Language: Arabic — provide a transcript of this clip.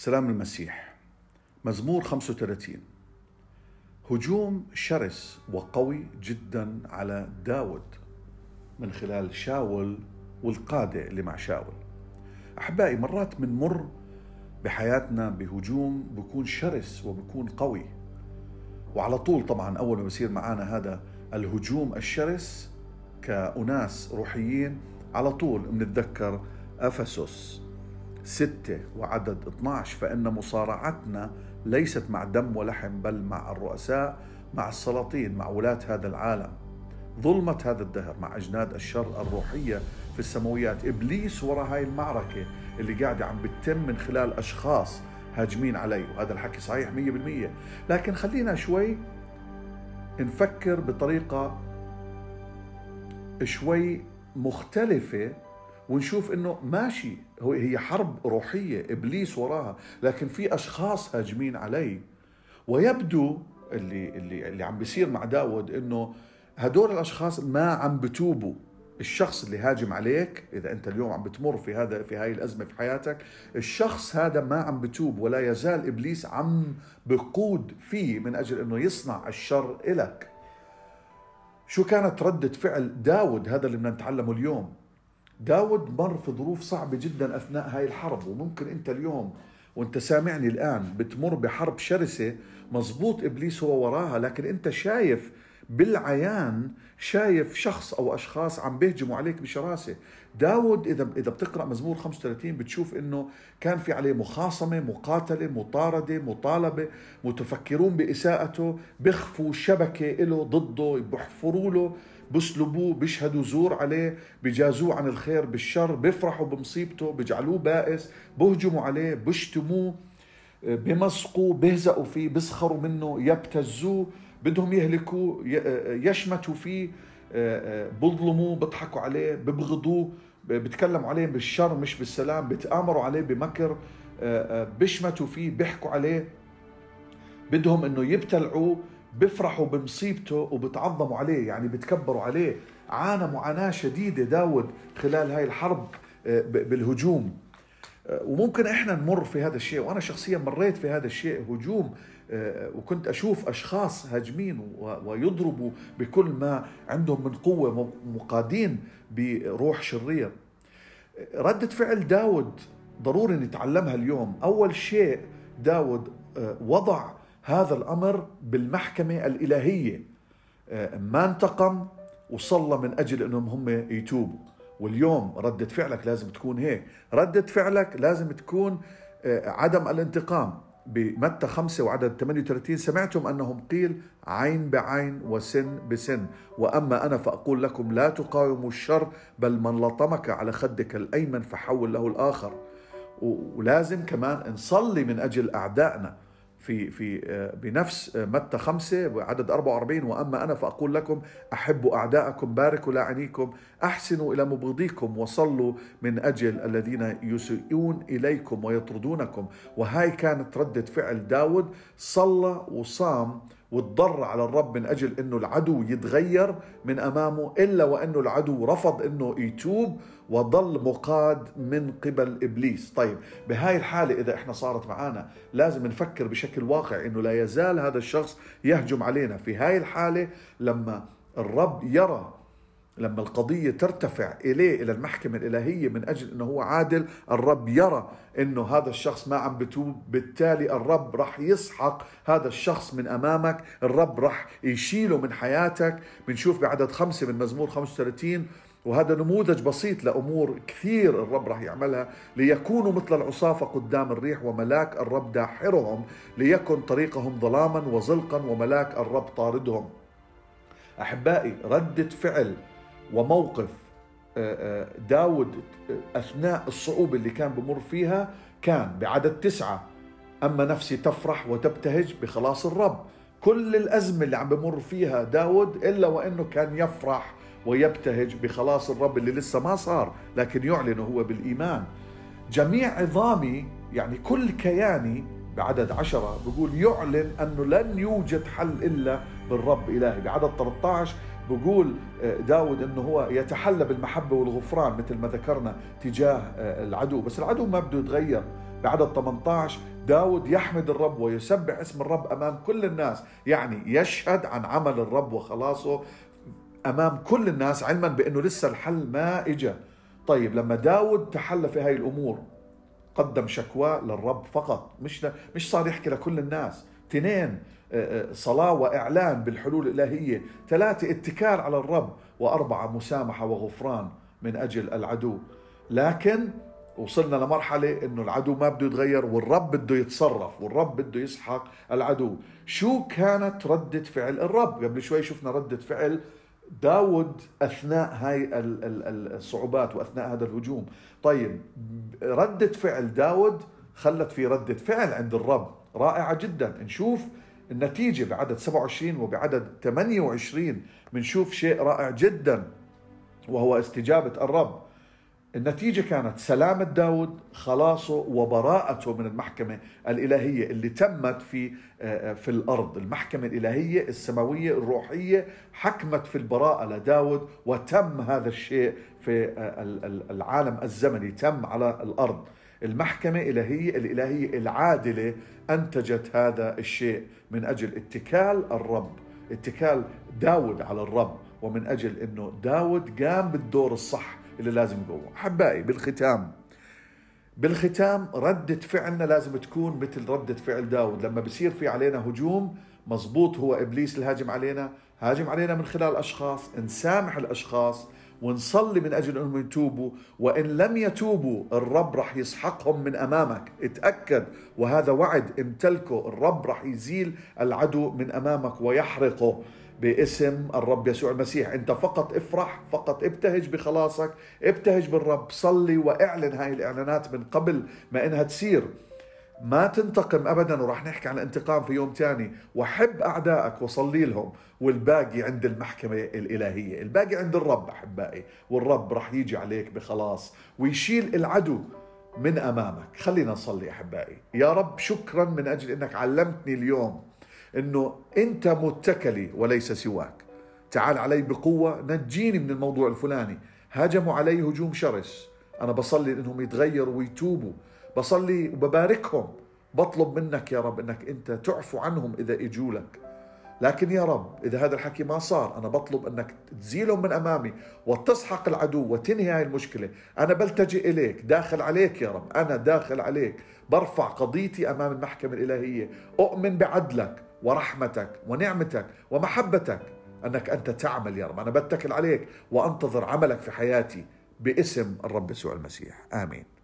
سلام المسيح. مزمور 35 هجوم شرس وقوي جدا على داود من خلال شاول والقادة اللي مع شاول. أحبائي مرات بنمر بحياتنا بهجوم بكون شرس وبكون قوي. وعلى طول طبعا أول ما بصير معنا هذا الهجوم الشرس كأناس روحيين على طول بنتذكر أفسس. ستة وعدد 12 فإن مصارعتنا ليست مع دم ولحم بل مع الرؤساء مع السلاطين مع ولاة هذا العالم. ظلمة هذا الدهر مع أجناد الشر الروحية في السماويات. إبليس وراء هاي المعركة اللي قاعدة عم بتتم من خلال أشخاص هاجمين علي وهذا الحكي صحيح مية بالمية. لكن خلينا شوي نفكر بطريقة شوي مختلفة ونشوف إنه ماشي. هو هي حرب روحية إبليس وراها. لكن في أشخاص هاجمين علي ويبدو اللي اللي اللي عم بيصير مع داود إنه هدول الأشخاص ما عم بتوبوا. الشخص اللي هاجم عليك إذا أنت اليوم عم بتمر في هذا في هاي الأزمة في حياتك الشخص هذا ما عم بتوب. ولا يزال إبليس عم بقود فيه من أجل إنه يصنع الشر إلك. شو كانت ردة فعل داود هذا اللي بدنا نتعلمه اليوم؟ داود مر في ظروف صعبة جدا أثناء هاي الحرب وممكن أنت اليوم وأنت سامعني الآن بتمر بحرب شرسة مزبوط إبليس هو وراها لكن أنت شايف بالعيان شايف شخص أو أشخاص عم بيهجموا عليك بشراسة. داود إذا إذا بتقرأ مزمور 35 بتشوف إنه كان في عليه مخاصمة مقاتلة مطاردة مطالبة متفكرون بإساءته بيخفوا شبكة له ضده بحفروا له. بسلبوه بيشهدوا زور عليه بيجازوه عن الخير بالشر بيفرحوا بمصيبته بيجعلوه بائس بهجموا عليه بيشتموه بمسقوا بيهزقوا فيه بيسخروا منه يبتزوه بدهم يهلكوه يشمتوا فيه بظلموه بيضحكوا عليه ببغضوه بيتكلموا عليه بالشر مش بالسلام بتآمروا عليه بمكر بيشمتوا فيه بيحكوا عليه بدهم إنه يبتلعوه بيفرحوا بمصيبته وبتعظموا عليه يعني بتكبروا عليه. عانى معاناة شديدة داود خلال هاي الحرب بالهجوم. وممكن إحنا نمر في هذا الشيء. وأنا شخصيا مريت في هذا الشيء هجوم. وكنت أشوف أشخاص هاجمين ويضربوا بكل ما عندهم من قوة مقادين بروح شرير ردة فعل داود ضروري نتعلمها اليوم. أول شيء داود وضع هذا الأمر بالمحكمة الإلهية ما انتقم وصلى من أجل إنهم هم يتوبوا. واليوم ردة فعلك لازم تكون هيك. ردة فعلك لازم تكون عدم الانتقام. بمتى خمسة وعدد 38 سمعتم أنهم قيل عين بعين وسن بسن. وأما أنا فأقول لكم لا تقاوموا الشر بل من لطمك على خدك الأيمن فحول له الآخر. ولازم كمان نصلي من أجل أعدائنا. في في بنفس متى خمسة وعدد 44 وأما أنا فأقول لكم أحبوا أعداءكم باركوا لاعنيكم أحسنوا إلى مبغضيكم وصلوا من أجل الذين يسيئون إليكم ويطردونكم. وهاي كانت ردة فعل داود صلى وصام وتضر على الرب من أجل إنه العدو يتغير من أمامه إلا وإنه العدو رفض إنه يتوب وظل مقاد من قبل إبليس، طيب بهاي الحالة إذا إحنا صارت معنا لازم نفكر بشكل واقع إنه لا يزال هذا الشخص يهجم علينا، في هاي الحالة لما الرب يرى لما القضية ترتفع إليه إلى المحكمة الإلهية من أجل أنه هو عادل الرب يرى أنه هذا الشخص ما عم بتوب. بالتالي الرب رح يسحق هذا الشخص من أمامك. الرب رح يشيله من حياتك. بنشوف بعدد خمسة من مزمور 35 وهذا نموذج بسيط لأمور كثير الرب رح يعملها. ليكونوا مثل العصافة قدام الريح وملاك الرب داحرهم. ليكن طريقهم ظلاما وزلقا وملاك الرب طاردهم. أحبائي ردة فعل وموقف داود أثناء الصعوبة اللي كان بمر فيها كان بعدد تسعة. أما نفسي تفرح وتبتهج بخلاص الرب. كل الأزمة اللي عم بمر فيها داود إلا وأنه كان يفرح ويبتهج بخلاص الرب اللي لسه ما صار لكن يعلن هو بالإيمان. جميع عظامي يعني كل كياني بعدد عشرة بقول يعلن أنه لن يوجد حل إلا بالرب إلهي. بعدد 13 بقول داود إنه هو يتحلى بالمحبة والغفران مثل ما ذكرنا تجاه العدو. بس العدو ما بده يتغير. بعدد 18 داود يحمد الرب ويسبح اسم الرب أمام كل الناس. يعني يشهد عن عمل الرب وخلاصه أمام كل الناس علما بأنه لسه الحل ما إجا طيب لما داود تحلى في هاي الأمور قدم شكوى للرب فقط. مش مش صار يحكي لكل الناس. اثنين آه، آه، صلاة وإعلان بالحلول الإلهية ثلاثة اتكال على الرب وأربعة مسامحة وغفران من أجل العدو. لكن وصلنا لمرحلة إنه العدو ما بده يتغير والرب بده يتصرف والرب بده يسحق العدو. شو كانت ردة فعل الرب؟ قبل شوي شفنا ردة فعل داود أثناء هاي الصعوبات وأثناء هذا الهجوم. طيب ردة فعل داود خلت في ردة فعل عند الرب رائعة جدا. نشوف النتيجة بعدد 27 وبعدد 28 بنشوف شيء رائع جدا وهو استجابة الرب. النتيجة كانت سلامة داود خلاصه وبراءته من المحكمة الإلهية اللي تمت في آه، في الأرض. المحكمة الإلهية السماوية الروحية حكمت في البراءة لداود وتم هذا الشيء في آه، العالم الزمني. تم على الأرض. المحكمة الإلهية الإلهية العادلة أنتجت هذا الشيء من أجل اتكال الرب. اتكال داود على الرب ومن أجل أنه داود قام بالدور الصح اللي لازم يقوم أحبائي بالختام. بالختام ردة فعلنا لازم تكون مثل ردة فعل داود. لما بصير في علينا هجوم مزبوط هو إبليس الهاجم علينا. هاجم علينا من خلال أشخاص. نسامح الأشخاص ونصلي من أجل أنهم يتوبوا. وإن لم يتوبوا الرب رح يسحقهم من أمامك. اتأكد. وهذا وعد. امتلكه. الرب رح يزيل العدو من أمامك ويحرقه باسم الرب يسوع المسيح. أنت فقط افرح فقط ابتهج بخلاصك ابتهج بالرب. صلي واعلن هاي الإعلانات من قبل ما إنها تصير ما تنتقم ابدا وراح نحكي عن الانتقام في يوم تاني. وحب أعدائك وصلي لهم والباقي عند المحكمة الإلهية. الباقي عند الرب أحبائي. والرب راح يجي عليك بخلاص ويشيل العدو من أمامك. خلينا نصلي أحبائي. يا رب شكرا من أجل إنك علمتني اليوم إنه أنت متكلي وليس سواك. تعال علي بقوة نجيني من الموضوع الفلاني. هاجموا علي هجوم شرس. أنا بصلي إنهم يتغيروا ويتوبوا. بصلي وبباركهم. بطلب منك يا رب إنك أنت تعفو عنهم إذا إجوا لك. لكن يا رب إذا هذا الحكي ما صار أنا بطلب إنك تزيلهم من أمامي وتسحق العدو وتنهي هاي المشكلة. أنا بلتجئ إليك داخل عليك يا رب. أنا داخل عليك. برفع قضيتي أمام المحكمة الإلهية. أؤمن بعدلك ورحمتك ونعمتك ومحبتك أنك أنت تعمل يا رب. أنا بتكل عليك وأنتظر عملك في حياتي باسم الرب يسوع المسيح. آمين.